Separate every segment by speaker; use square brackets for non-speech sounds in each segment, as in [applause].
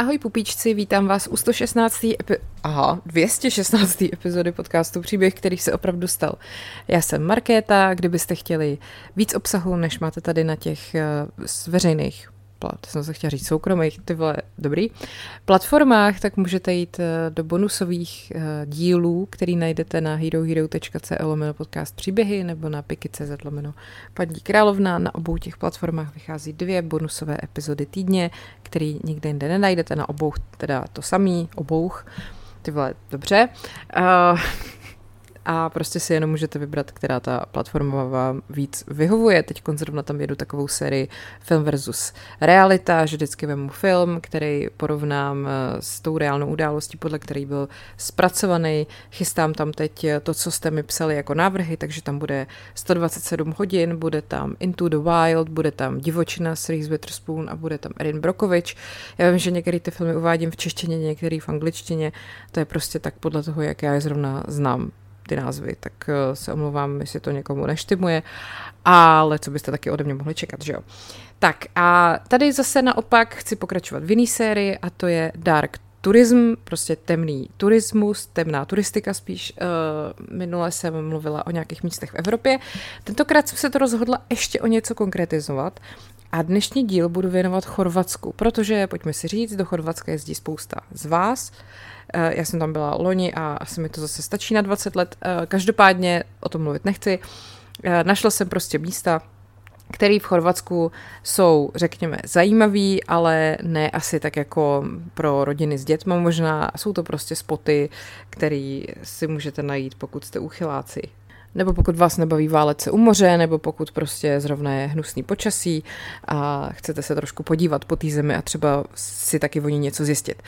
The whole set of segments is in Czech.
Speaker 1: Ahoj pupíčci, vítám vás u 116. Epi- Aha, 216. epizody podcastu Příběh, který se opravdu stal. Já jsem Markéta, kdybyste chtěli víc obsahu, než máte tady na těch uh, veřejných plat, jsem se chtěla říct soukromých, ty vole, dobrý, platformách, tak můžete jít eh, do bonusových uh, dílů, který najdete na herohero.co lomeno podcast příběhy nebo na piky.cz lomeno paní královna. Na obou těch platformách vychází dvě bonusové epizody týdně, který nikde jinde nenajdete, na obou teda to samý, obouch. Ty vole, dobře. Uh, a prostě si jenom můžete vybrat, která ta platforma vám víc vyhovuje. Teď zrovna tam jedu takovou sérii film versus realita, že vždycky vemu film, který porovnám eh, s tou reálnou událostí, podle který byl zpracovaný. Chystám tam teď to, co jste mi psali jako návrhy, takže tam bude 127 hodin, bude tam Into the Wild, bude tam Divočina s Reese Witherspoon a bude tam Erin Brokovič. Já vím, že některé ty filmy uvádím v češtině, některé v angličtině, to je prostě tak podle toho, jak já je zrovna znám ty názvy, tak eh, se omlouvám, jestli to někomu neštimuje, ale co byste taky ode mě mohli čekat, že jo. Tak a tady zase naopak chci pokračovat v jiný sérii a to je Dark turism, prostě temný turismus, temná turistika spíš. Uh, minule jsem mluvila o nějakých místech v Evropě. Tentokrát jsem se to rozhodla ještě o něco konkretizovat a dnešní díl budu věnovat Chorvatsku, protože, pojďme si říct, do Chorvatska jezdí spousta z vás. Eh, já jsem tam byla loni a asi mi to zase stačí na 20 let. Eh, každopádně o tom mluvit nechci. Eh, našla jsem prostě místa, které v Chorvatsku jsou, řekněme, zajímavý, ale ne asi tak jako pro rodiny s dětmi možná. Jsou to prostě spoty, které si můžete najít, pokud jste uchyláci nebo pokud vás nebaví válet se u moře, nebo pokud prostě zrovna je hnusný počasí a chcete se trošku podívat po té zemi a třeba si taky o ní něco zjistit.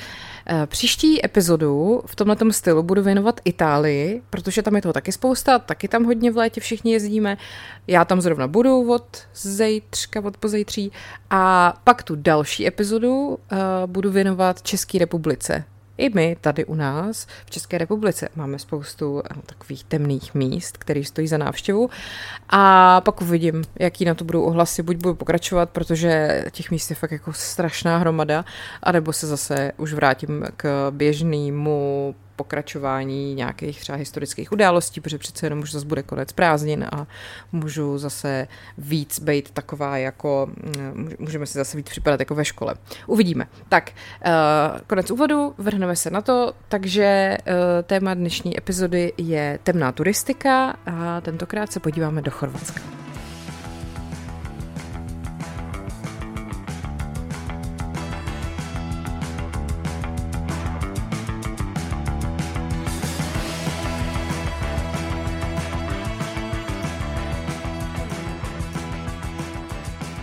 Speaker 1: Eh, příští epizodu v tomhle stylu budu věnovat Itálii, protože tam je toho taky spousta, taky tam hodně v létě všichni jezdíme. Já tam zrovna budu od zejtřka, od pozejtří. A pak tu další epizodu uh, budu věnovat České republice, i my tady u nás v České republice máme spoustu takových temných míst, které stojí za návštěvu a pak uvidím, jaký na to budou ohlasy. Buď budu pokračovat, protože těch míst je fakt jako strašná hromada, anebo se zase už vrátím k běžnému pokračování nějakých třeba historických událostí, protože přece jenom už zase bude konec prázdnin a můžu zase víc být taková jako, mm, můžeme si zase víc připadat jako ve škole. Uvidíme. Tak, eh, konec úvodu, vrhneme se na to, takže eh, téma dnešní epizody je temná turistika a tentokrát se podíváme do Chorvatska.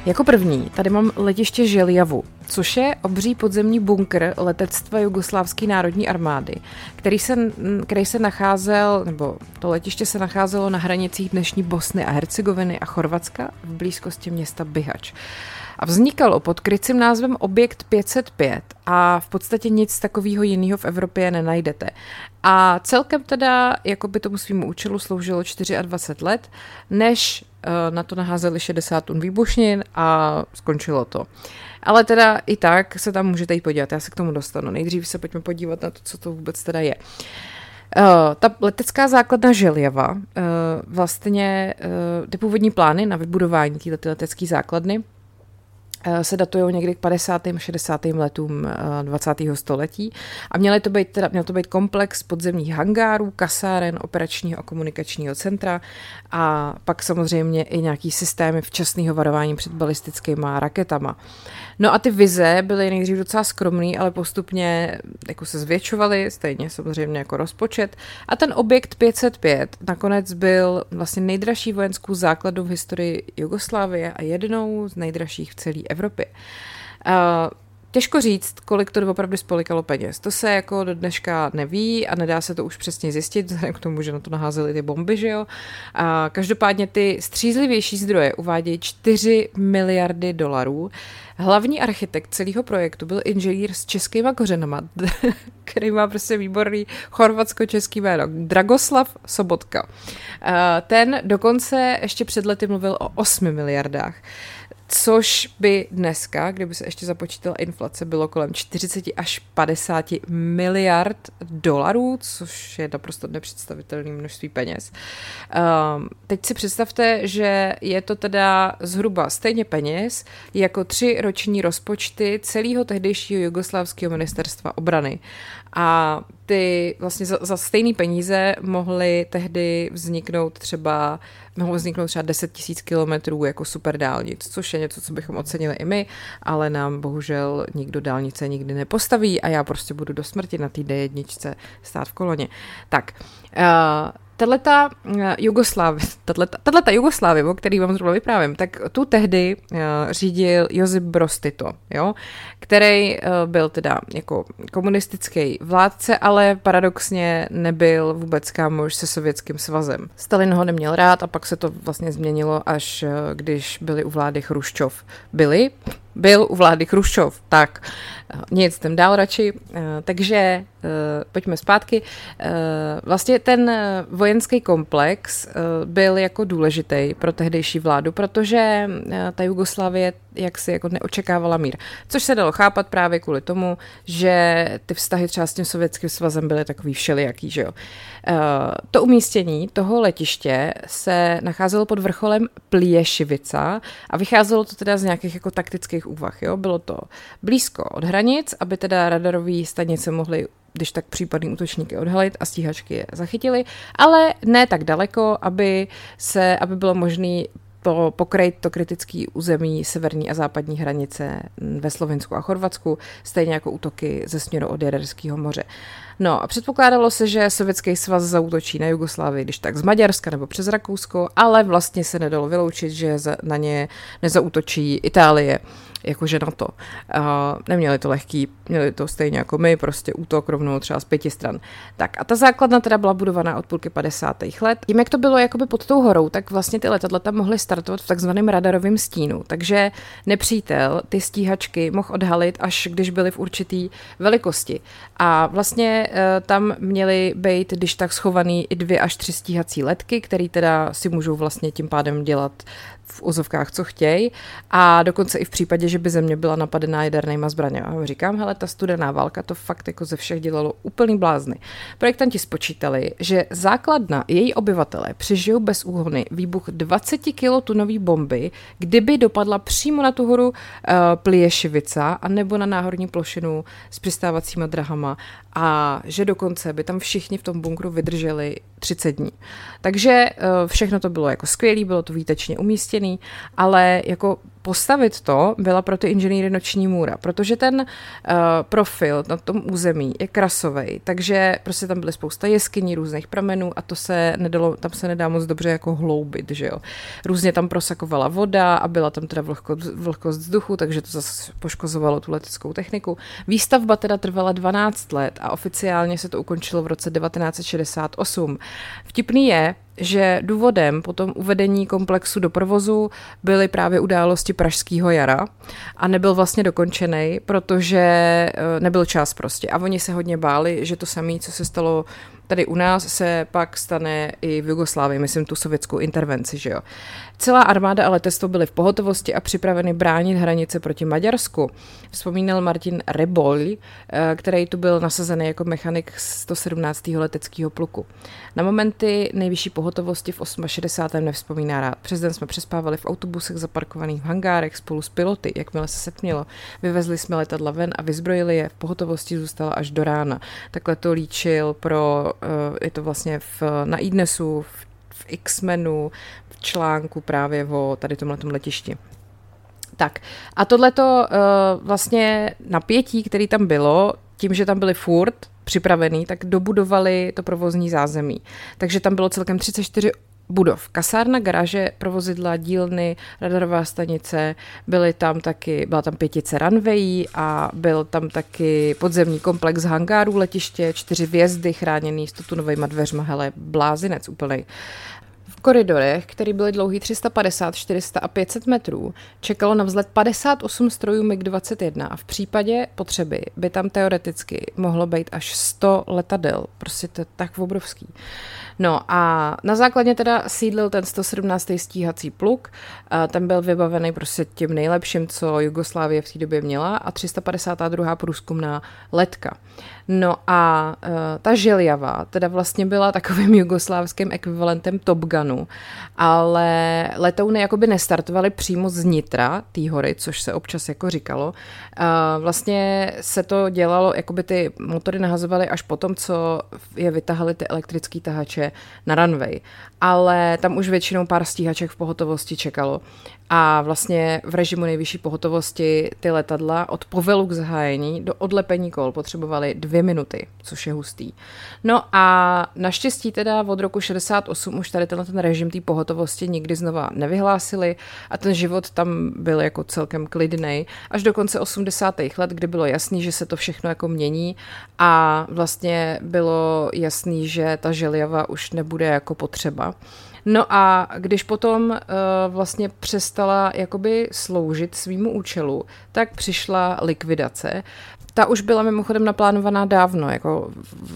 Speaker 1: Jako první tady mám letiště Željavu, což je obří podzemní bunkr letectva Jugoslávské národní armády, který se, který se nacházel, nebo to letiště se nacházelo na hranicích dnešní Bosny a Hercegoviny a Chorvatska v blízkosti města Bihač. A vznikalo pod krycím názvem Objekt 505 a v podstatě nic takového jiného v Evropě nenajdete. A celkem teda, jako by tomu svým účelu sloužilo 24 let, než Eh, na to naházeli 60 tun výbušnin a skončilo to. Ale teda i tak se tam můžete jít podívat, já se k tomu dostanu. Nejdřív se pojďme podívat na to, co to vůbec teda je. Uh, ta letecká základna Željeva, uh, vlastně uh, ty původní plány na vybudování této letecké základny Eh, se datují někdy k 50. 60. letům 20. Eh, století a měl to být, teda, měl to být komplex podzemních hangárů, kasáren, operačního a komunikačního centra a pak samozřejmě i nějaký systémy včasného varování před balistickými raketama. No a ty vize byly nejdřív docela skromný, ale postupně jako se zvětšovaly, stejně samozřejmě jako rozpočet. A ten objekt 505 nakonec byl vlastně nejdražší vojenskou základou v historii Jugoslávie a jednou z nejdražších v celé Evropě. Uh, Těžko říct, kolik to opravdu spolikalo peněz. To se jako do dneška neví a nedá se to už přesně zjistit, vzhledem k tomu, že na to naházely ty bomby, že jo. A každopádně ty střízlivější zdroje uvádějí 4 miliardy dolarů. Hlavní architekt celého projektu byl inženýr s českýma kořenama, [laughs] který má prostě výborný chorvatsko-český jméno, Dragoslav Sobotka. Ten dokonce ještě před lety mluvil o 8 miliardách. Což by dneska, kdyby se ještě započítala inflace, bylo kolem 40 až 50 miliard dolarů, což je naprosto nepředstavitelné množství peněz. Um, teď si představte, že je to teda zhruba stejně peněz jako tři roční rozpočty celého tehdejšího jugoslávského ministerstva obrany. A ty vlastně za, za stejné peníze mohly tehdy vzniknout třeba, mohlo vzniknout třeba 10 tisíc kilometrů jako super dálnic, což je něco, co bychom ocenili i my, ale nám bohužel nikdo dálnice nikdy nepostaví a já prostě budu do smrti na té D1 stát v koloně. Tak, uh, tato Jugoslávie, tato Jugoslávie, o který vám zrovna vyprávím, tak tu tehdy uh, řídil Josip Broz Tito, jo, který uh, byl teda jako komunistický vládce, ale paradoxně nebyl vůbec kámoš se sovětským svazem. Stalin ho neměl rád a pak se to vlastně změnilo, až když byli u vlády Chruščov. Byli, byl u vlády Chruščov, tak nic, jdem dál radši. Takže pojďme zpátky. Vlastně ten vojenský komplex byl jako důležitý pro tehdejší vládu, protože ta Jugoslávie jak si jako neočekávala mír. Což se dalo chápat právě kvůli tomu, že ty vztahy třeba s tím sovětským svazem byly takový všelijaký, že jo. To umístění toho letiště se nacházelo pod vrcholem Pliješivica a vycházelo to teda z nějakých jako taktických úvah, jo. Bylo to blízko od hranic, aby teda radarové stanice mohly když tak případný útočníky odhalit a stíhačky je zachytili, ale ne tak daleko, aby, se, aby bylo možné po, pokrejt to kritické území severní a západní hranice ve Slovensku a Chorvatsku, stejně jako útoky ze směru od Jaderského moře. No a předpokládalo se, že Sovětský svaz zautočí na Jugoslávii, když tak z Maďarska nebo přes Rakousko, ale vlastně se nedalo vyloučit, že na ně nezautočí Itálie jakože na to. Uh, neměli to lehký, měli to stejně jako my, prostě útok rovnou třeba z pěti stran. Tak a ta základna teda byla budovaná od půlky 50. let. Tím, jak to bylo jakoby pod tou horou, tak vlastně ty letadla tam mohly startovat v takzvaném radarovém stínu. Takže nepřítel ty stíhačky mohl odhalit, až když byly v určitý velikosti. A vlastně uh, tam měly být, když tak schovaný i dvě až tři stíhací letky, které teda si můžou vlastně tím pádem dělat v úzovkách, co chtějí. A dokonce i v případě, že by země byla napadená jadernýma. A říkám, hele, ta studená válka to fakt jako ze všech dělalo úplný blázny. Projektanti spočítali, že základna její obyvatele přežijou bez úhony výbuch 20 kilotunový bomby, kdyby dopadla přímo na tu horu uh, Plieševica a nebo na náhorní plošinu s přistávacíma drahama a že dokonce by tam všichni v tom bunkru vydrželi 30 dní. Takže eh, všechno to bylo jako skvělé, bylo to výtečně umístěné, ale jako postavit to byla pro ty inženýry noční můra, protože ten uh, profil na tom území je krasový, takže prostě tam byly spousta jeskyní, různých pramenů a to se nedalo, tam se nedá moc dobře jako hloubit, že jo. Různě tam prosakovala voda a byla tam teda vlhkost, vlhkost vzduchu, takže to zase poškozovalo tu leteckou techniku. Výstavba teda trvala 12 let a oficiálně se to ukončilo v roce 1968. Vtipný je, že důvodem potom uvedení komplexu do provozu byly právě události Pražského jara a nebyl vlastně dokončený, protože eh, nebyl čas prostě. A oni se hodně báli, že to samé, co se stalo tady u nás, se pak stane i v Jugoslávii, myslím tu sovětskou intervenci, že jo. Celá armáda a letectvo byly v pohotovosti a připraveny bránit hranice proti Maďarsku. Vzpomínal Martin Rebol, eh, který tu byl nasazený jako mechanik 117. leteckého pluku. Na momenty nejvyšší pohotovosti v 68. nevzpomíná rád. Přes den jsme přespávali v autobusech zaparkovaných v hangárech spolu s piloty, jakmile se setmělo. Vyvezli jsme letadla ven a vyzbrojili je. V pohotovosti zůstala až do rána. Takhle to líčil pro, je to vlastně v, na Idnesu, v, v X-menu, v článku právě o tady tomhle letišti. Tak a tohleto uh, vlastně napětí, který tam bylo, tím, že tam byli furt připravený, tak dobudovali to provozní zázemí. Takže tam bylo celkem 34 budov. Kasárna, garáže, provozidla, dílny, radarová stanice, byly tam taky, byla tam pětice runwayí a byl tam taky podzemní komplex hangárů letiště, čtyři vjezdy chráněný stotunovými dveřma, hele, blázinec úplnej V koridorech, které byly dlouhý 350, 400 a 500 metrů, čekalo na vzlet 58 strojů MiG-21 a v případě potřeby by tam teoreticky mohlo být až 100 letadel. Prostě to je tak obrovský. No a na základně teda sídlil ten 117. stíhací pluk, ten byl vybavený prostě tím nejlepším, co Jugoslávie v té době měla a 352. průzkumná letka. No a uh, ta Žiljava teda vlastně byla takovým [laughs] jugoslávským ekvivalentem Top Gunu, ale letouny jakoby nestartovaly přímo z nitra té hory, což se občas jako říkalo. Uh, vlastně se to dělalo, jakoby ty motory nahazovaly až potom, co je vytahali ty elektrické tahače na runway. Ale tam už většinou pár stíhaček v pohotovosti čekalo a vlastně v režimu nejvyšší pohotovosti ty letadla od povelu k zahájení do odlepení kol potřebovaly dvě minuty, což je hustý. No a naštěstí teda od roku 68 už tady tenhle ten režim té pohotovosti nikdy znova nevyhlásili a ten život tam byl jako celkem klidný až do konce 80. let, kdy bylo jasný, že se to všechno jako mění a vlastně bylo jasný, že ta želiava už nebude jako potřeba. No a když potom uh, vlastně přestala jakoby sloužit svýmu účelu, tak přišla likvidace ta už byla mimochodem naplánovaná dávno, jako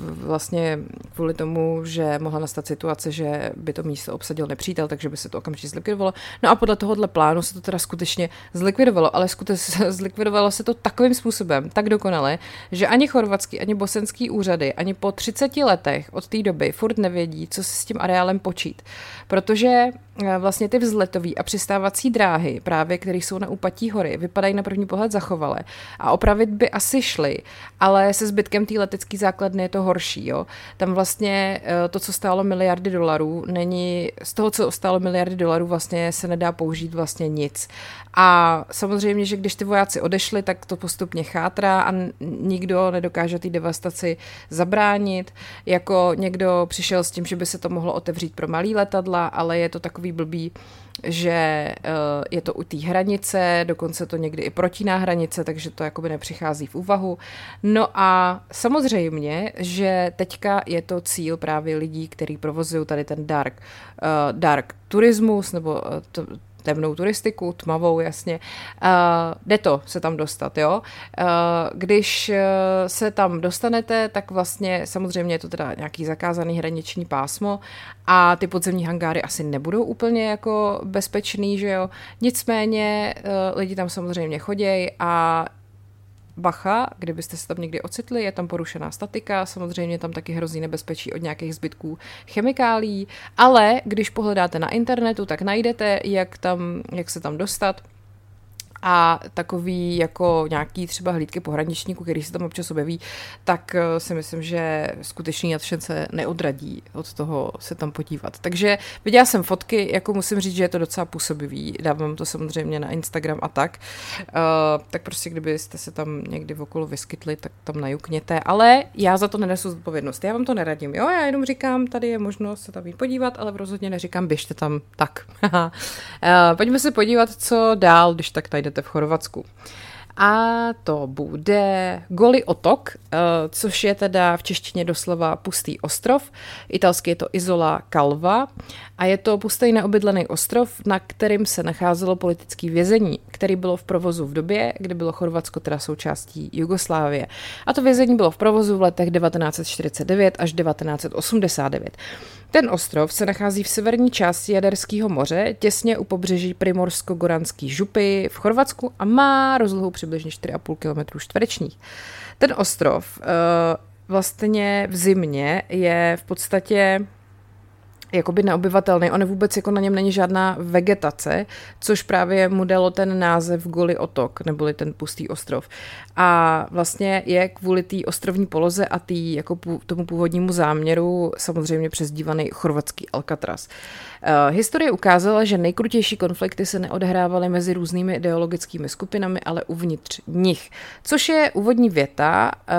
Speaker 1: vlastně kvůli tomu, že mohla nastat situace, že by to místo obsadil nepřítel, takže by se to okamžitě zlikvidovalo. No a podle tohohle plánu se to teda skutečně zlikvidovalo, ale skutečně [laughs] zlikvidovalo se to takovým způsobem, tak dokonale, že ani chorvatský, ani bosenský úřady, ani po 30 letech od té doby furt nevědí, co se s tím areálem počít. Protože vlastně ty vzletové a přistávací dráhy, právě které jsou na úpatí hory, vypadají na první pohled zachovale a opravit by asi šli, ale se zbytkem té letecké základny je to horší. Jo? Tam vlastně eh, to, co stálo miliardy dolarů, není, z toho, co stálo miliardy dolarů, vlastně se nedá použít vlastně nic. A samozřejmě, že když ty vojáci odešli, tak to postupně chátrá a nikdo nedokáže té devastaci zabránit. Jako někdo přišel s tím, že by se to mohlo otevřít pro malý letadla, ale je to takový blbý že eh, je to u té hranice, dokonce to někdy i protíná hranice, takže to jakoby nepřichází v úvahu. No a samozřejmě, že teďka je to cíl právě lidí, kteří provozují tady ten dark, uh, dark turismus, nebo uh, to, temnou turistiku, tmavou, jasně. Uh, jde to se tam dostat, jo. Uh, když uh, se tam dostanete, tak vlastně samozřejmě je to teda nějaký zakázaný hraniční pásmo a ty podzemní hangáry asi nebudou úplně jako bezpečný, že jo. Nicméně uh, lidi tam samozřejmě chodějí a bacha, kdybyste se tam někdy ocitli, je tam porušená statika, samozřejmě tam taky hrozí nebezpečí od nějakých zbytků chemikálí, ale když pohledáte na internetu, tak najdete, jak, tam, jak se tam dostat a takový jako nějaký třeba hlídky pohraničníků, který se tam občas objeví, tak eh, si myslím, že skutečný nadšence neodradí od toho se tam podívat. Takže viděla jsem fotky, jako musím říct, že je to docela působivý, dávám to samozřejmě na Instagram a tak, uh, tak prostě kdybyste se tam někdy okolo vyskytli, tak tam najukněte, ale já za to nenesu zodpovědnost, já vám to neradím, jo, já jenom říkám, tady je možnost se tam jít podívat, ale rozhodně neříkám, běžte tam tak. uh, [laughs] pojďme se podívat, co dál, když tak tady jdete v Chorvatsku. A to bude Goli otok, eh, což je teda v češtině doslova pustý ostrov. Italsky je to Isola Calva a je to pustý neobydlený ostrov, na kterým se nacházelo politické vězení, který bylo v provozu v době, kdy bylo Chorvatsko teda součástí Jugoslávie. A to vězení bylo v provozu v letech 1949 až 1989. Ten ostrov se nachází v severní části Jaderského moře, těsně u pobřeží Primorsko-Goranské župy v Chorvatsku a má rozlohu přibližně 4,5 km čtverečních. Ten ostrov uh, vlastně v zimě je v podstatě jakoby neobyvatelný. On vůbec jako na něm není žádná vegetace, což právě mu dalo ten název Goli otok, neboli ten pustý ostrov. A vlastně je kvůli té ostrovní poloze a tý, jako tomu původnímu záměru samozřejmě přezdívaný chorvatský Alcatraz. Uh, historie ukázala, že nejkrutější konflikty se neodehrávaly mezi různými ideologickými skupinami, ale uvnitř nich. Což je úvodní věta uh,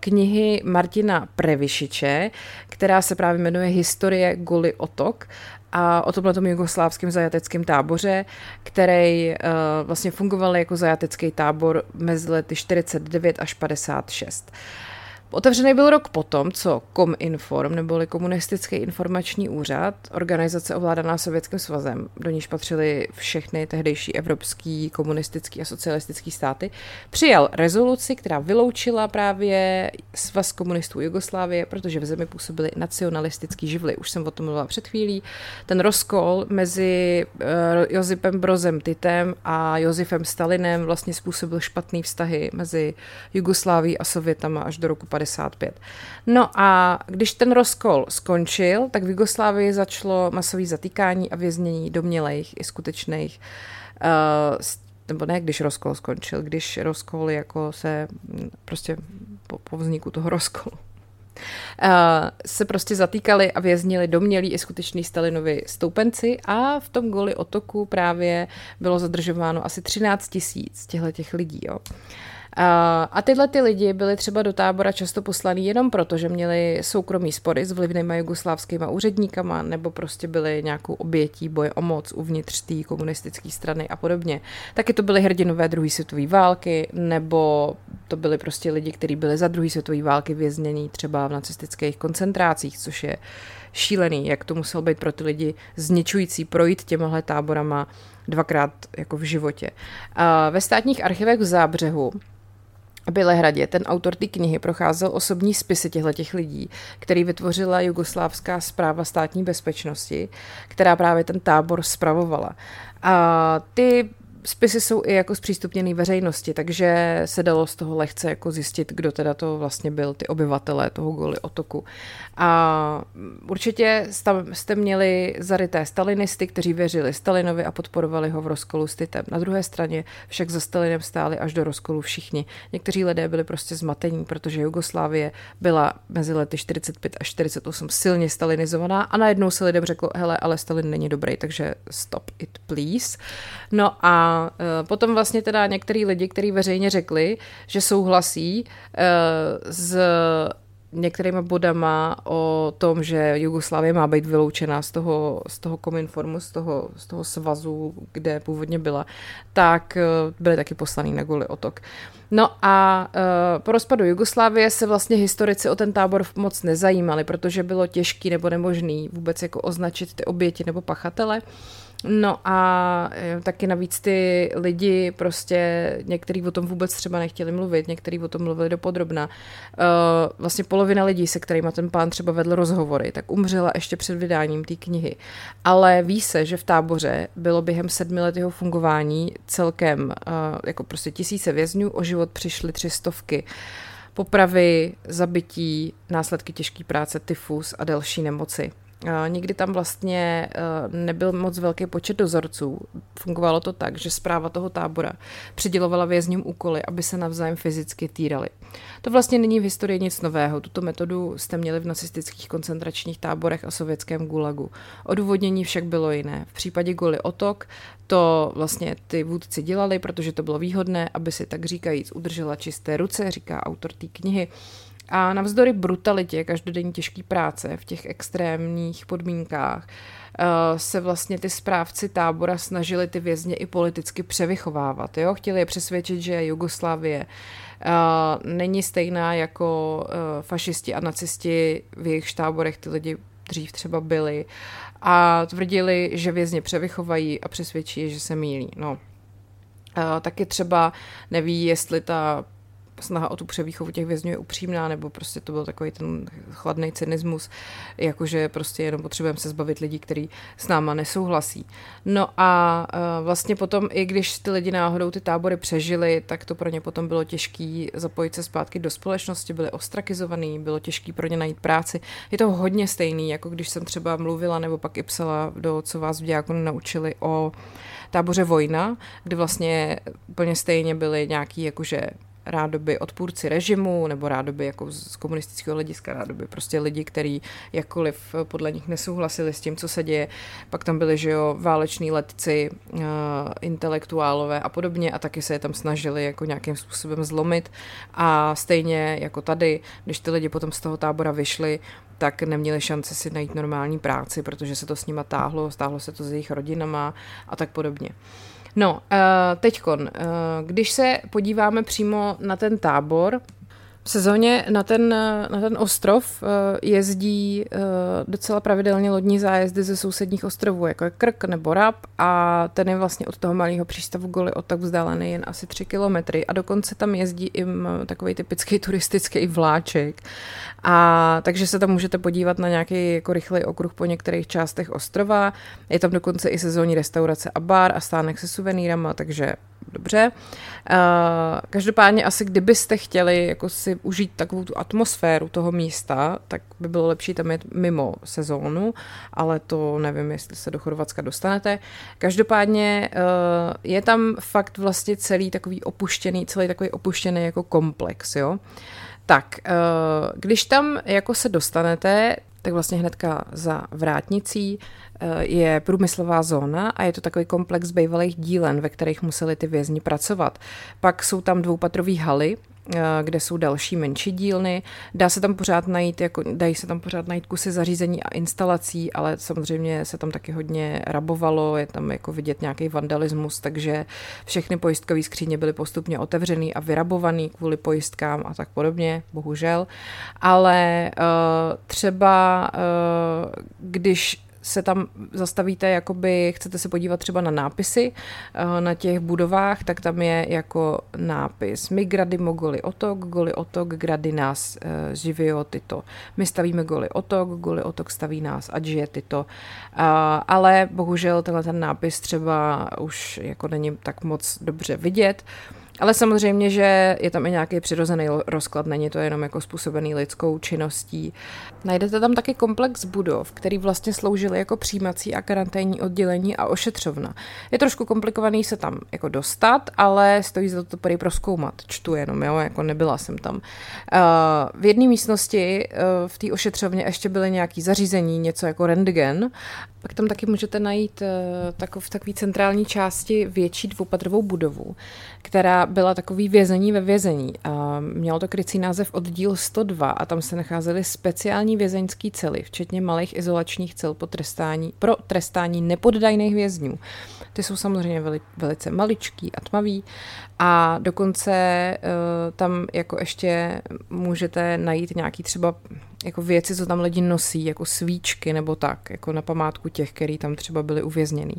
Speaker 1: knihy Martina Previšiče, která se právě jmenuje Historie Goli otok a o tomhle tom jugoslávském zajateckém táboře, který uh, vlastně fungoval jako zajatecký tábor mezi lety 49 až 56. Otevřený byl rok potom, co Kominform, neboli Komunistický informační úřad, organizace ovládaná Sovětským svazem, do níž patřily všechny tehdejší evropský, komunistický a socialistický státy, přijal rezoluci, která vyloučila právě svaz komunistů Jugoslávie, protože v zemi působily nacionalistický živly. Už jsem o tom mluvila před chvílí. Ten rozkol mezi uh, Josipem Brozem Titem a Josifem Stalinem vlastně způsobil špatný vztahy mezi Jugoslávií a Sovětama až do roku 55. No a když ten rozkol skončil, tak v Jugoslávii začalo masové zatýkání a věznění domělejch i skutečných uh, nebo ne, když rozkol skončil, když rozkol jako se prostě po, po vzniku toho rozkolu uh, se prostě zatýkali a věznili domělí i skutečný Stalinovi stoupenci a v tom goli otoku právě bylo zadržováno asi 13 tisíc těchto těch lidí. Jo. A tyhle ty lidi byli třeba do tábora často poslaní jenom proto, že měli soukromý spory s vlivnými jugoslávskými úředníkama nebo prostě byli nějakou obětí boje o moc uvnitř té komunistické strany a podobně. Taky to byly hrdinové druhé světové války nebo to byli prostě lidi, kteří byli za druhé světové války věznění třeba v nacistických koncentrácích, což je šílený, jak to muselo být pro ty lidi zničující projít těmahle táborama dvakrát jako v životě. A ve státních archivech v Zábřehu Bělehradě ten autor té knihy procházel osobní spisy těchto těch lidí, který vytvořila Jugoslávská zpráva státní bezpečnosti, která právě ten tábor spravovala. A ty spisy jsou i jako zpřístupněný veřejnosti, takže se dalo z toho lehce jako zjistit, kdo teda to vlastně byl, ty obyvatelé toho Goli otoku. A určitě jste měli zaryté stalinisty, kteří věřili Stalinovi a podporovali ho v rozkolu s Titem. Na druhé straně však za Stalinem stáli až do rozkolu všichni. Někteří lidé byli prostě zmatení, protože Jugoslávie byla mezi lety 45 až 48 silně stalinizovaná a najednou se lidem řeklo, hele, ale Stalin není dobrý, takže stop it please. No a e, potom vlastně teda některý lidi, kteří veřejně řekli, že souhlasí e, s některými bodama o tom, že Jugoslávie má být vyloučena z toho, z toho kominformu, z toho, z toho svazu, kde původně byla, tak e, byly taky poslaný na guli otok. No a po rozpadu Jugoslávie se vlastně historici o ten tábor moc nezajímali, protože bylo těžký nebo nemožný vůbec jako označit ty oběti nebo pachatele. No a e, taky navíc ty lidi prostě, některý o tom vůbec třeba nechtěli mluvit, některý o tom mluvili dopodrobna. Uh, vlastně polovina lidí, se kterými ten pán třeba vedl rozhovory, tak umřela ještě před vydáním té knihy. Ale ví se, že v táboře bylo během sedmi let jeho fungování celkem uh, jako prostě tisíce vězňů, o život přišly tři stovky popravy, zabití, následky těžké práce, tyfus a další nemoci. Nikdy tam vlastně eh, nebyl moc velký počet dozorců. Fungovalo to tak, že zpráva toho tábora přidělovala vězňům úkoly, aby se navzájem fyzicky týrali. To vlastně není v historii nic nového. Tuto metodu jste měli v nacistických koncentračních táborech a sovětském gulagu. Odůvodnění však bylo jiné. V případě Guli Otok to vlastně ty vůdci dělali, protože to bylo výhodné, aby si tak říkajíc udržela čisté ruce, říká autor té knihy. A navzdory brutalitě každodenní těžké práce v těch extrémních podmínkách eh, se vlastně ty správci tábora snažili ty vězně i politicky převychovávat. Jo? Chtěli je přesvědčit, že Jugoslávie eh, není stejná jako eh, fašisti a nacisti v jejich táborech ty lidi dřív třeba byli a tvrdili, že vězně převychovají a přesvědčí, že se mílí. No. taky třeba neví, jestli ta snaha o tu převýchovu těch vězňů je upřímná, nebo prostě to byl takový ten chladný cynismus, jakože prostě jenom potřebujeme se zbavit lidí, kteří s náma nesouhlasí. No a uh, vlastně potom, i když ty lidi náhodou ty tábory přežili, tak to pro ně potom bylo těžké zapojit se zpátky do společnosti, byli ostrakizovaný, bylo těžké pro ně najít práci. Je to hodně stejný, jako když jsem třeba mluvila nebo pak i psala do Co vás v Diákonu naučili o táboře Vojna, kde vlastně úplně stejně byly nějaký jakože rádoby odpůrci režimu, nebo rádoby jako z komunistického hlediska, rádoby prostě lidi, kteří jakkoliv podle nich nesouhlasili s tím, co se děje. Pak tam byli, že jo, váleční letci, uh, intelektuálové a podobně a taky se je tam snažili jako nějakým způsobem zlomit a stejně jako tady, když ty lidi potom z toho tábora vyšli, tak neměli šanci si najít normální práci, protože se to s nima táhlo, stáhlo se to s jejich rodinama a tak podobně. Uh, No, uh, teďkon, uh, když se podíváme přímo na ten tábor, V sezóně na ten, na ten ostrov eh, jezdí eh, docela pravidelně lodní zájezdy ze sousedních ostrovů, jako je Krk nebo Rab a ten je vlastně od toho malého přístavu Goli od tak vzdálený jen asi 3 kilometry a dokonce tam jezdí i takový typický [laughs] turistický vláček a takže se tam můžete podívat na nějaký jako rychlý okruh po některých částech ostrova. Je tam dokonce i sezónní restaurace a bar a stánek se suvenýrama, takže dobře. Uh, každopádně asi kdybyste chtěli jako si užít takovou tu atmosféru toho místa, tak by bylo lepší tam jít mimo sezónu, ale to nevím, jestli se do Chorvatska dostanete. Každopádně uh, je tam fakt vlastně celý takový opuštěný, celý takový opuštěný jako komplex, jo. Tak, uh, když tam jako se dostanete, tak vlastně hnedka za vrátnicí eh, je průmyslová zóna a je to takový komplex bývalých dílen, ve kterých museli ty vězni pracovat. Pak jsou tam dvoupatrový haly, kde jsou další menší dílny. Dá se tam pořád najít, jako, dají se tam pořád najít kusy zařízení a instalací, ale samozřejmě se tam taky hodně rabovalo, je tam jako vidět nějaký vandalismus, takže všechny pojistkové skříně byly postupně otevřený a vyrabovaný kvůli pojistkám a tak podobně, bohužel. Ale uh, třeba uh, když se tam zastavíte, jakoby chcete se podívat třeba na nápisy eh, na těch budovách, tak tam je jako nápis My grady mogoli otok, goli otok, grady nás eh, živí tyto. My stavíme goli otok, goli otok staví nás, ať žije tyto. Ale bohužel tenhle ten nápis třeba už jako není tak moc dobře vidět. Ale samozřejmě, že je tam i nějaký přirozený rozklad, není to jenom jako způsobený lidskou činností. Najdete tam taky komplex budov, který vlastně sloužil jako přijímací a karanténní oddělení a ošetřovna. Je trošku komplikovaný se tam jako dostat, ale stojí za to prý proskoumat. Čtu jenom, jo, jako nebyla jsem tam. Uh, v jedné místnosti uh, v té ošetřovně ještě byly nějaké zařízení, něco jako rentgen. Pak tam taky můžete najít uh, tako, v takové centrální části větší dvoupatrovou budovu, která byla takový vězení ve vězení. A mělo to krycí název oddíl 102 a tam se nacházely speciální vězeňské cely, včetně malých izolačních cel po trestání, pro trestání nepoddajných vězňů. Ty jsou samozřejmě veli, velice maličký a tmavý a dokonce uh, tam jako ještě můžete najít nějaký třeba jako věci, co tam lidi nosí, jako svíčky nebo tak, jako na památku těch, který tam třeba byli uvězněný.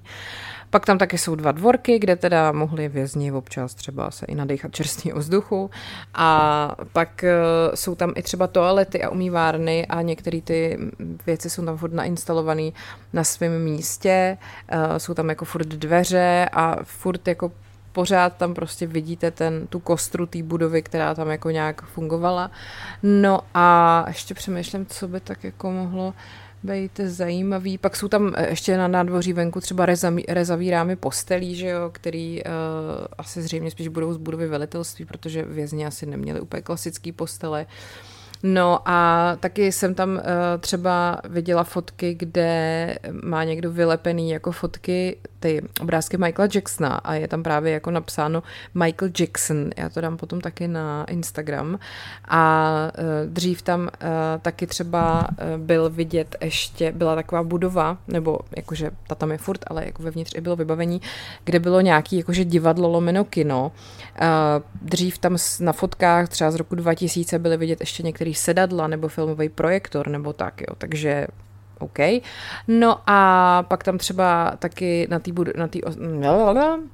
Speaker 1: Pak tam taky jsou dva dvorky, kde teda mohli vězni občas třeba se i nadechat čerstvý vzduchu. A pak uh, jsou tam i třeba toalety a umývárny a některé ty věci jsou tam furt nainstalované na svém místě. Uh, jsou tam jako furt dveře a furt jako pořád tam prostě vidíte ten, tu kostru té budovy, která tam jako nějak fungovala. No a ještě přemýšlím, co by tak jako mohlo být zajímavý. Pak jsou tam eh, ještě na nádvoří venku třeba rezavý rámy postelí, že jo, který uh, asi zřejmě spíš budou z budovy velitelství, protože vězni asi neměli úplně klasický postele. Uh, No a taky jsem tam uh, třeba viděla fotky, kde má někdo vylepený jako fotky ty obrázky Michaela Jacksona a je tam právě jako napsáno Michael Jackson. Já to dám potom taky na Instagram. A uh, dřív tam uh, taky třeba byl vidět ještě, byla taková budova, nebo jakože ta tam je furt, ale jako vevnitř i bylo vybavení, kde bylo nějaký jakože divadlo lomeno kino. Dřív tam na fotkách třeba z roku 2000 byly vidět ještě některé filmový sedadla nebo filmový projektor nebo tak, jo. Takže OK. No a pak tam třeba taky na, tý, na, tý,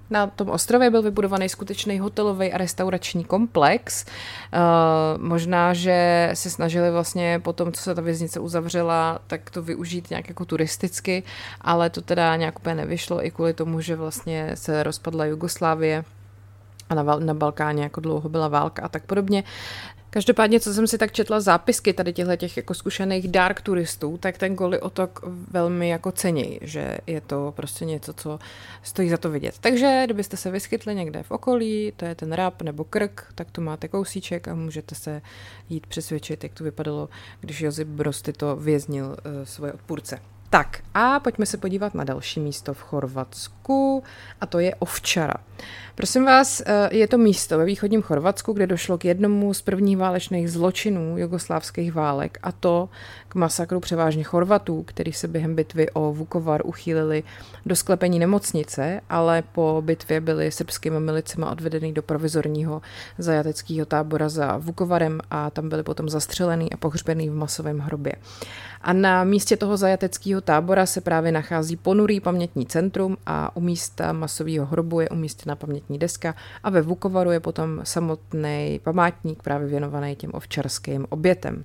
Speaker 1: na tom ostrově byl vybudovaný skutečný hotelový a restaurační komplex. Uh, možná, že se snažili vlastně po tom, co se ta věznice uzavřela, tak to využít nějak jako turisticky, ale to teda nějak úplně nevyšlo i kvůli tomu, že vlastně se rozpadla Jugoslávie a na, na Balkáně jako dlouho byla válka a tak podobně. Každopádně, co jsem si tak četla zápisky tady těchto těch jako zkušených dark turistů, tak ten Goli otok velmi jako cení, že je to prostě něco, co stojí za to vidět. Takže kdybyste se vyskytli někde v okolí, to je ten rap nebo krk, tak tu máte kousíček a můžete se jít přesvědčit, jak to vypadalo, když Josip Broz to věznil uh, svoje odpůrce. Tak a pojďme se podívat na další místo v Chorvatsku a to je Ovčara. Prosím vás, eh, je to místo ve východním Chorvatsku, kde došlo k jednomu z prvních válečných zločinů jugoslávských válek a to k masakru převážně Chorvatů, který se během bitvy o Vukovar uchýlili do sklepení nemocnice, ale po bitvě byli srbskými milicemi odvedeny do provizorního zajateckého tábora za Vukovarem a tam byli potom zastřelený a pohřbený v masovém hrobě. A na místě toho zajateckého tábora se právě nachází ponurý pamětní centrum a u místa masového hrobu je umístěna pamětní deska a ve Vukovaru je potom samotný památník právě věnovaný těm ovčarským obětem.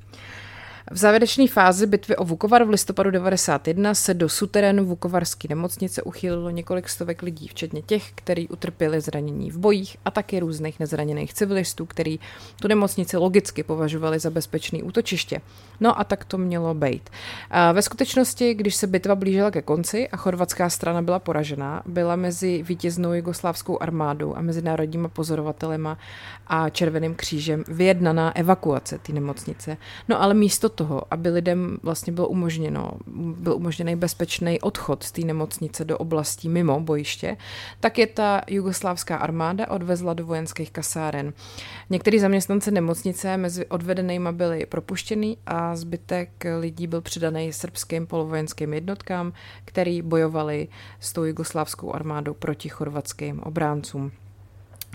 Speaker 1: V závěrečné fázi bitvy o Vukovar v listopadu 91 se do suterénu Vukovarské nemocnice uchýlilo několik stovek lidí, včetně těch, kteří utrpěli zranění v bojích a taky různých nezraněných civilistů, kteří tu nemocnici logicky považovali za bezpečný útočiště. No a tak to mělo být. A ve skutečnosti, když se bitva blížila ke konci a chorvatská strana byla poražená, byla mezi vítěznou jugoslávskou armádou a mezinárodníma pozorovatelema a Červeným křížem vyjednaná evakuace té nemocnice. No ale místo toho, aby lidem vlastně bylo umožněno, byl umožněný bezpečný odchod z té nemocnice do oblastí mimo bojiště, tak je ta jugoslávská armáda odvezla do vojenských kasáren. Některý zaměstnanci nemocnice mezi odvedenýma byli propuštěný a zbytek lidí byl přidaný srbským polovojenským jednotkám, který bojovali s tou jugoslávskou armádou proti chorvatským obráncům.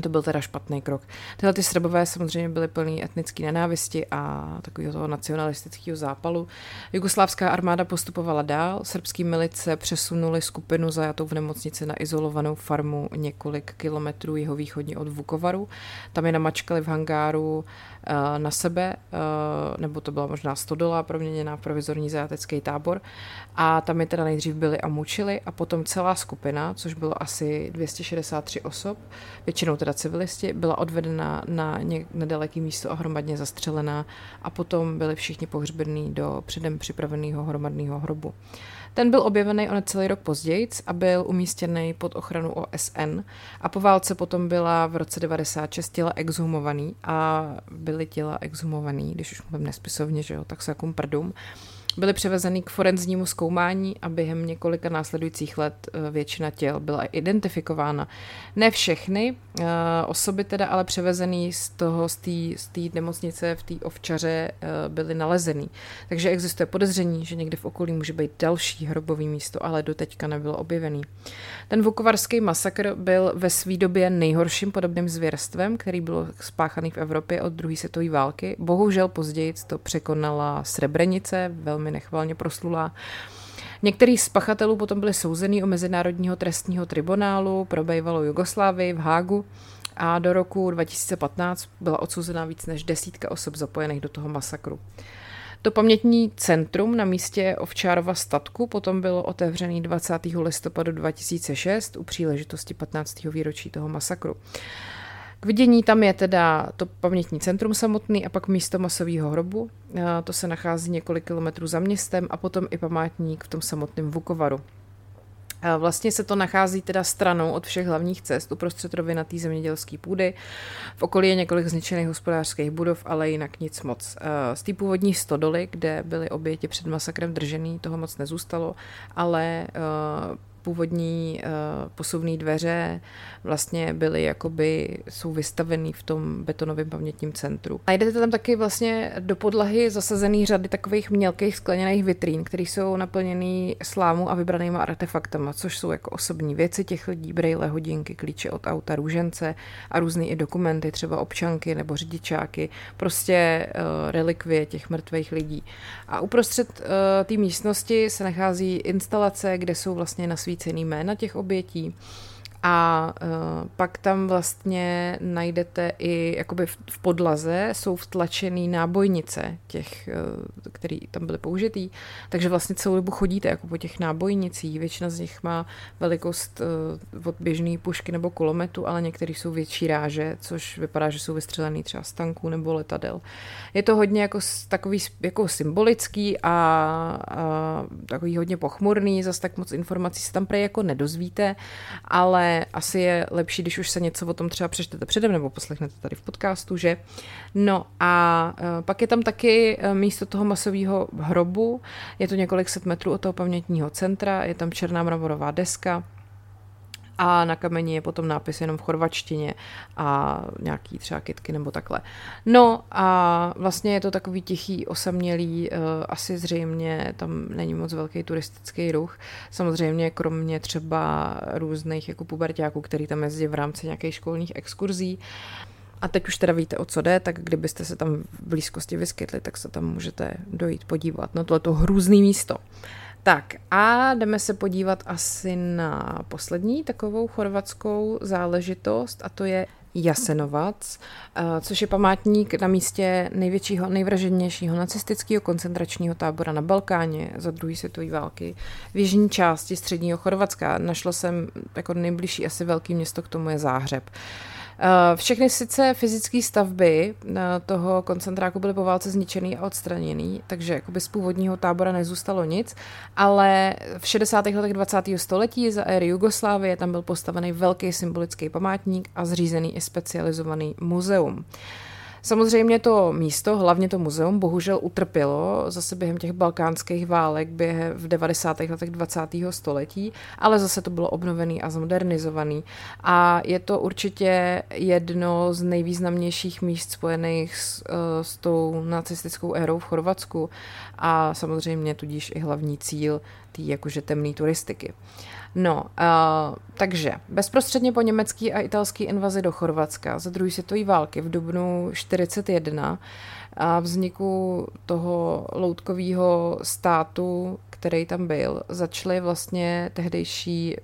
Speaker 1: To byl teda špatný krok. Tyhle ty Srbové samozřejmě byly plný etnické nenávisti a takového toho nacionalistického zápalu. Jugoslávská armáda postupovala dál, srbský milice přesunuli skupinu zajatou v nemocnici na izolovanou farmu několik kilometrů jeho východně od Vukovaru. Tam je namačkali v hangáru Eh, na sebe, eh, nebo to byla možná stodola proměněná v provizorní zajatecký tábor a tam je teda nejdřív byli a mučili a potom celá skupina, což bylo asi 263 osob, většinou teda civilisti, byla odvedena na nedaleký místo a hromadně zastřelená a potom byli všichni pohřbení do předem připraveného hromadného hrobu. Ten byl objevený o celý rok později a byl umístěný pod ochranu OSN a po válce potom byla v roce 96 těla exhumovaný a byly těla exhumovaný, když už mluvím nespisovně, že jo, tak se jakým prdům byly převezeny k forenznímu zkoumání a během několika následujících let eh, většina těl byla identifikována. Ne všechny eh, osoby teda ale převezený z toho, z té nemocnice v té ovčaře eh, byly nalezeny. Takže existuje podezření, že někde v okolí může být další hrobový místo, ale doteďka nebylo objevený. Ten vukovarský masakr byl ve své době nejhorším podobným zvěrstvem, který byl spáchaný v Evropě od druhé světové války. Bohužel později to překonala Srebrenice, velmi velmi nechvalně proslulá. Některý z pachatelů potom byli souzený o Mezinárodního trestního tribunálu pro bývalou Jugoslávii v Hágu a do roku 2015 byla odsouzená víc než desítka osob zapojených do toho masakru. To pamětní centrum na místě Ovčárova statku potom bylo otevřený 20. listopadu 2006 u příležitosti 15. výročí toho masakru. K vidění tam je teda to pamětní centrum samotný a pak místo masového hrobu. To se nachází několik kilometrů za městem a potom i památník v tom samotném Vukovaru. Vlastně se to nachází teda stranou od všech hlavních cest uprostřed rovinatý zemědělský půdy. V okolí je několik zničených hospodářských budov, ale jinak nic moc. Z té původní stodoly, kde byly oběti před masakrem držený, toho moc nezůstalo, ale původní uh, posuvné dveře vlastně byly jakoby, jsou vystavený v tom betonovém pamětním centru. Najdete tam taky vlastně do podlahy zasazený řady takových mělkých skleněných vitrín, které jsou naplněný slámu a vybranýma artefaktama, což jsou jako osobní věci těch lidí, brejle, hodinky, klíče od auta, růžence a různé i dokumenty, třeba občanky nebo řidičáky, prostě uh, relikvie těch mrtvých lidí. A uprostřed uh, té místnosti se nachází instalace, kde jsou vlastně nasvícené cený jména těch obětí. A uh, pak tam vlastně najdete i jakoby v, v podlaze jsou vtlačený nábojnice těch, uh, který tam byly použitý, takže vlastně celou dobu chodíte jako po těch nábojnicích. Většina z nich má velikost uh, od běžné pušky nebo kulometu, ale některý jsou větší ráže, což vypadá, že jsou vystřelený třeba z tanků nebo letadel. Je to hodně jako takový jako symbolický a, a takový hodně pochmurný, zase tak moc informací se tam prej jako nedozvíte, ale asi je lepší, když už se něco o tom třeba přečtete předem nebo poslechnete tady v podcastu, že? No a e, pak je tam taky e, místo toho masového hrobu, je to několik set metrů od toho pamětního centra, je tam černá mravorová deska, a na kameni je potom nápis jenom v chorvačtině a nějaký třeba kitky nebo takhle. No a vlastně je to takový tichý, osamělý, uh, asi zřejmě tam není moc velký turistický ruch. Samozřejmě kromě třeba různých jako pubertáků, který tam jezdí v rámci nějakých školních exkurzí. A teď už teda víte, o co jde, tak kdybyste se tam v blízkosti vyskytli, tak se tam můžete dojít podívat na tohleto hrůzný místo. Tak a jdeme se podívat asi na poslední takovou chorvatskou záležitost a to je Jasenovac, eh, což je památník na místě největšího, nejvraženějšího nacistického koncentračního tábora na Balkáně za druhé světové války v jižní části středního Chorvatska. Našla jsem jako nejbližší asi velký město k tomu je Záhřeb. Eh, všechny sice fyzické stavby eh, toho koncentráku byly po válce zničený a odstraněný, takže jakoby z původního tábora nezůstalo nic, ale v 60. letech 20. století za éry Jugoslávie tam byl postavený velký symbolický památník a zřízený i specializovaný muzeum. Samozřejmě to místo, hlavně to muzeum, bohužel utrpělo zase během těch balkánských válek během v 90. letech 20. století, ale zase to bylo obnovený a zmodernizovaný. A je to určitě jedno z nejvýznamnějších míst spojených s, eh, s tou nacistickou érou v Chorvatsku a samozřejmě tudíž i hlavní cíl té jakože temné turistiky. No, uh, takže bezprostředně po německé a italské invazi do Chorvatska za druhé světové války v dubnu 41 a vzniku toho loutkového státu, který tam byl, začaly vlastně tehdejší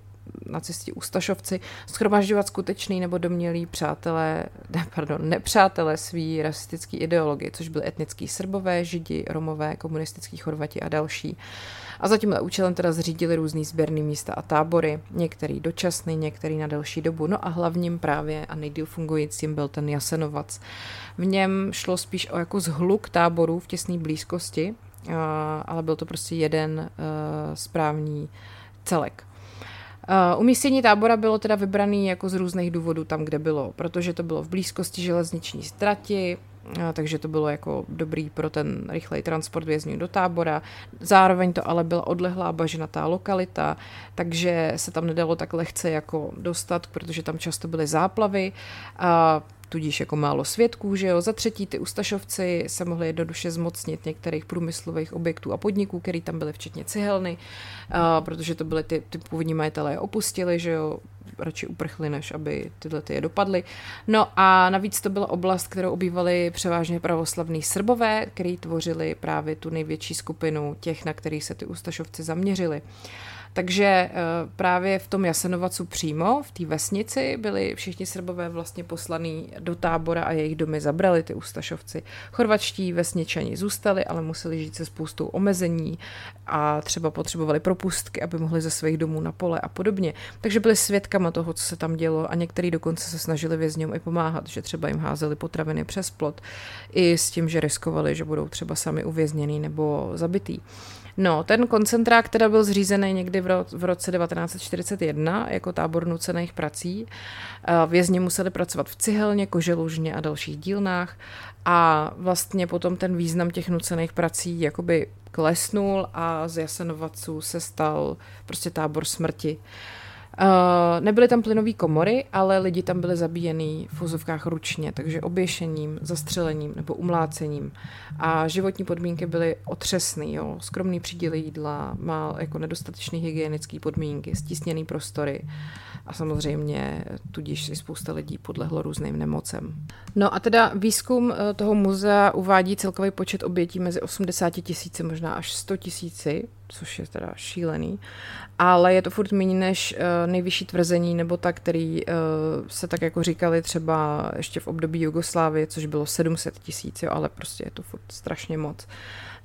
Speaker 1: nacisti Ustašovci schromažďovat skutečný nebo domělý přátelé, ne, pardon, nepřátelé svý rasistický ideologie, což byly etnický Srbové, Židi, Romové, komunistický Chorvati a další. A za tímhle účelem teda zřídili různý sběrný místa a tábory, některý dočasný, některý na delší dobu. No a hlavním právě a nejdíl fungujícím byl ten Jasenovac. V něm šlo spíš o jako zhluk táborů v těsné blízkosti, ale byl to prostě jeden správný celek. Uh, umístění tábora bylo teda vybraný jako z různých důvodů tam, kde bylo, protože to bylo v blízkosti železniční strati, takže to bylo jako dobrý pro ten rychlej transport vězňů do tábora. Zároveň to ale byla odlehlá bažinatá lokalita, takže se tam nedalo tak lehce jako dostat, protože tam často byly záplavy. A tudíž jako málo svědků, že jo. Za třetí ty Ustašovci se mohli jednoduše zmocnit některých průmyslových objektů a podniků, které tam byly, včetně cihelny, a, protože to byly ty, ty původní majitelé opustili, že jo, radši uprchli, než aby tyhle ty je dopadly. No a navíc to byla oblast, kterou obývali převážně pravoslavní Srbové, který tvořili právě tu největší skupinu těch, na kterých se ty Ustašovci zaměřili. Takže eh, právě v tom Jasenovacu přímo, v té vesnici, byli všichni Srbové vlastně poslaní do tábora a jejich domy zabrali ty Ustašovci. Chorvačtí vesničani zůstali, ale museli žít se spoustou omezení a třeba potřebovali propustky, aby mohli ze svých domů na pole a podobně. Takže byli svědkama toho, co se tam dělo a některý dokonce se snažili vězňům i pomáhat, že třeba jim házeli potraviny přes plot i s tím, že riskovali, že budou třeba sami uvězněný nebo zabitý. No, ten koncentrák teda byl zřízený někdy v, ro- v roce 1941 jako tábor nucených prací. Vězni museli pracovat v cihelně, koželužně a dalších dílnách a vlastně potom ten význam těch nucených prací jakoby klesnul a z Jasenovaců se stal prostě tábor smrti. Uh, Uh, nebyly tam plynové komory, ale lidi tam byli zabíjený v fuzovkách ručně, takže oběšením, zastřelením nebo umlácením. A životní podmínky byly otřesné, jo. Skromný příděl jídla, má jako nedostatečné hygienické podmínky, stísněné prostory a samozřejmě tudíž si spousta lidí podlehlo různým nemocem. No a teda výzkum eh, toho muzea uvádí celkový počet obětí mezi 80 tisíci, možná až 100 tisíci, což je teda šílený, ale je to furt méně než uh, nejvyšší tvrzení, nebo tak, který uh, se tak jako říkali třeba ještě v období Jugoslávie, což bylo 700 tisíc, ale prostě je to furt strašně moc.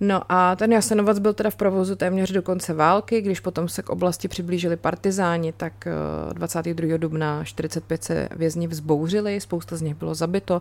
Speaker 1: No a ten Jasenovac byl teda v provozu téměř do konce války, když potom se k oblasti přiblížili partizáni, tak 22. Eh, dubna 45 se vězni vzbouřili, spousta z nich bylo zabito,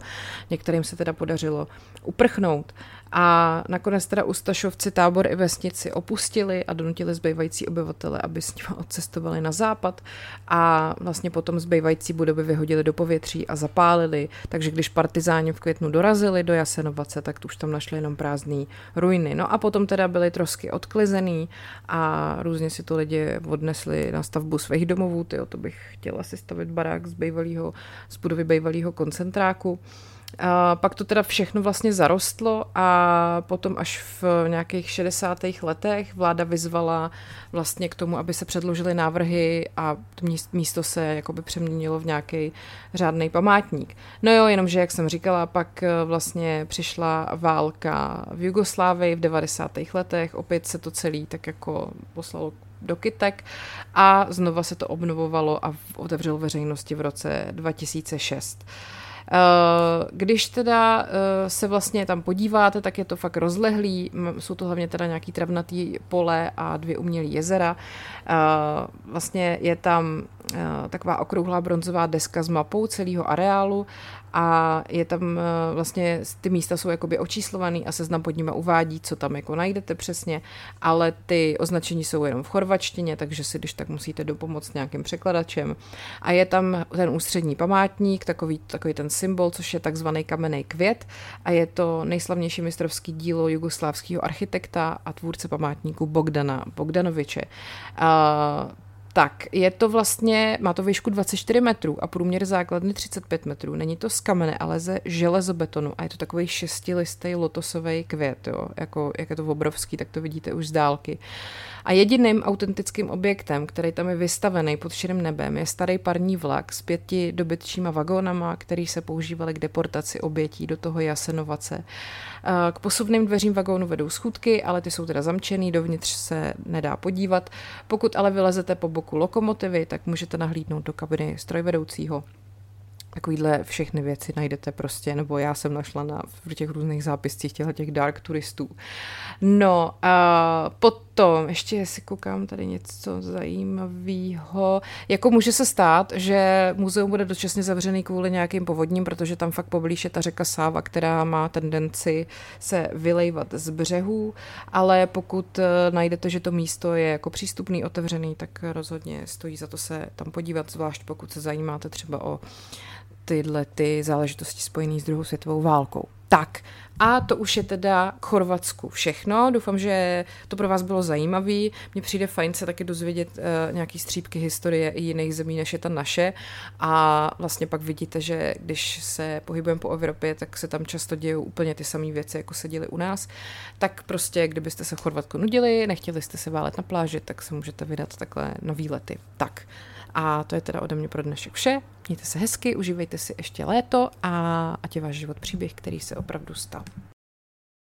Speaker 1: některým se teda podařilo uprchnout. A nakonec teda Ustašovci tábor i vesnici opustili a donutili zbývající obyvatele, aby s nimi odcestovali na západ a vlastně potom zbývající budovy vyhodili do povětří a zapálili. Takže když partizáni v květnu dorazili do Jasenovace, tak už tam našli jenom prázdné ruiny. No a potom teda byly trosky odklizený a různě si to lidi odnesli na stavbu svých domovů. Tyjo, to bych chtěla si stavit barák z, bývalýho, z budovy bývalého koncentráku. A pak to teda všechno vlastně zarostlo a potom až v nějakých 60. letech vláda vyzvala vlastně k tomu, aby se předložily návrhy a místo se jakoby přeměnilo v nějaký řádný památník. No jo, jenomže, jak jsem říkala, pak eh, vlastně přišla válka v Jugoslávii v 90. letech, opět se to celý tak jako poslalo do kytek a znova se to obnovovalo a otevřelo veřejnosti v roce 2006. Eh, když teda eh, se vlastně tam podíváte, tak je to fakt rozlehlý, jsou to hlavně teda nějaký travnatý pole a dvě umělé jezera. Eh, vlastně je tam taková okrouhlá bronzová deska s mapou celého areálu a je tam eh, vlastně, ty místa jsou jakoby očíslovaný a seznam pod nimi uvádí, co tam jako najdete přesně, ale ty označení jsou jenom v chorvačtině, takže si když tak musíte dopomoct nějakým překladačem. A je tam ten ústřední památník, takový, takový ten symbol, což je takzvaný kamenný květ a je to nejslavnější mistrovský dílo jugoslávského architekta a tvůrce památníku Bogdana Bogdanoviče. Uh, tak je to vlastně, má to výšku 24 metrů a průměr základny 35 metrů. Není to z kamene, ale ze železobetonu a je to takový šestilistý lotosový květ, jo? Jako, jak je to obrovský, tak to vidíte už z dálky. A jediným autentickým objektem, který tam je vystavený pod širým nebem, je starý parní vlak s pěti dobytčíma vagónama, který se používaly k deportaci obětí do toho Jasenovace. K posuvným dveřím vagónu vedou schůdky, ale ty jsou teda zamčený, dovnitř se nedá podívat. Pokud ale vylezete po boku lokomotivy, tak můžete nahlídnout do kabiny strojvedoucího takovýhle všechny věci najdete prostě, nebo já jsem našla na v těch různých zápiscích těch dark turistů. No a potom, ještě si koukám tady něco zajímavého. Jako může se stát, že muzeum bude dočasně zavřený kvůli nějakým povodním, protože tam fakt poblíž je ta řeka Sáva, která má tendenci se vylejvat z břehů, ale pokud eh, najdete, že to místo je jako přístupný, otevřený, tak rozhodně stojí za to se tam podívat, zvlášť pokud se zajímáte třeba o tyhle ty záležitosti spojené s druhou světovou válkou. Tak, a to už je teda k Chorvatsku všechno. Doufám, že to pro vás bylo zajímavé. Mně přijde fajn se taky dozvědět uh, nějaký střípky historie jiných zemí, než je ta naše. A vlastně pak vidíte, že když se pohybujeme po Evropě, tak se tam často dějí úplně ty samé věci, jako se děly u nás. Tak prostě, kdybyste se v Chorvatsku nudili, nechtěli jste se válet na pláži, tak se můžete vydat takhle na výlety. Tak. A to je teda ode mě pro dnešek vše. Mějte se hezky, užívejte si ještě léto a ať je váš život příběh, který se opravdu stal.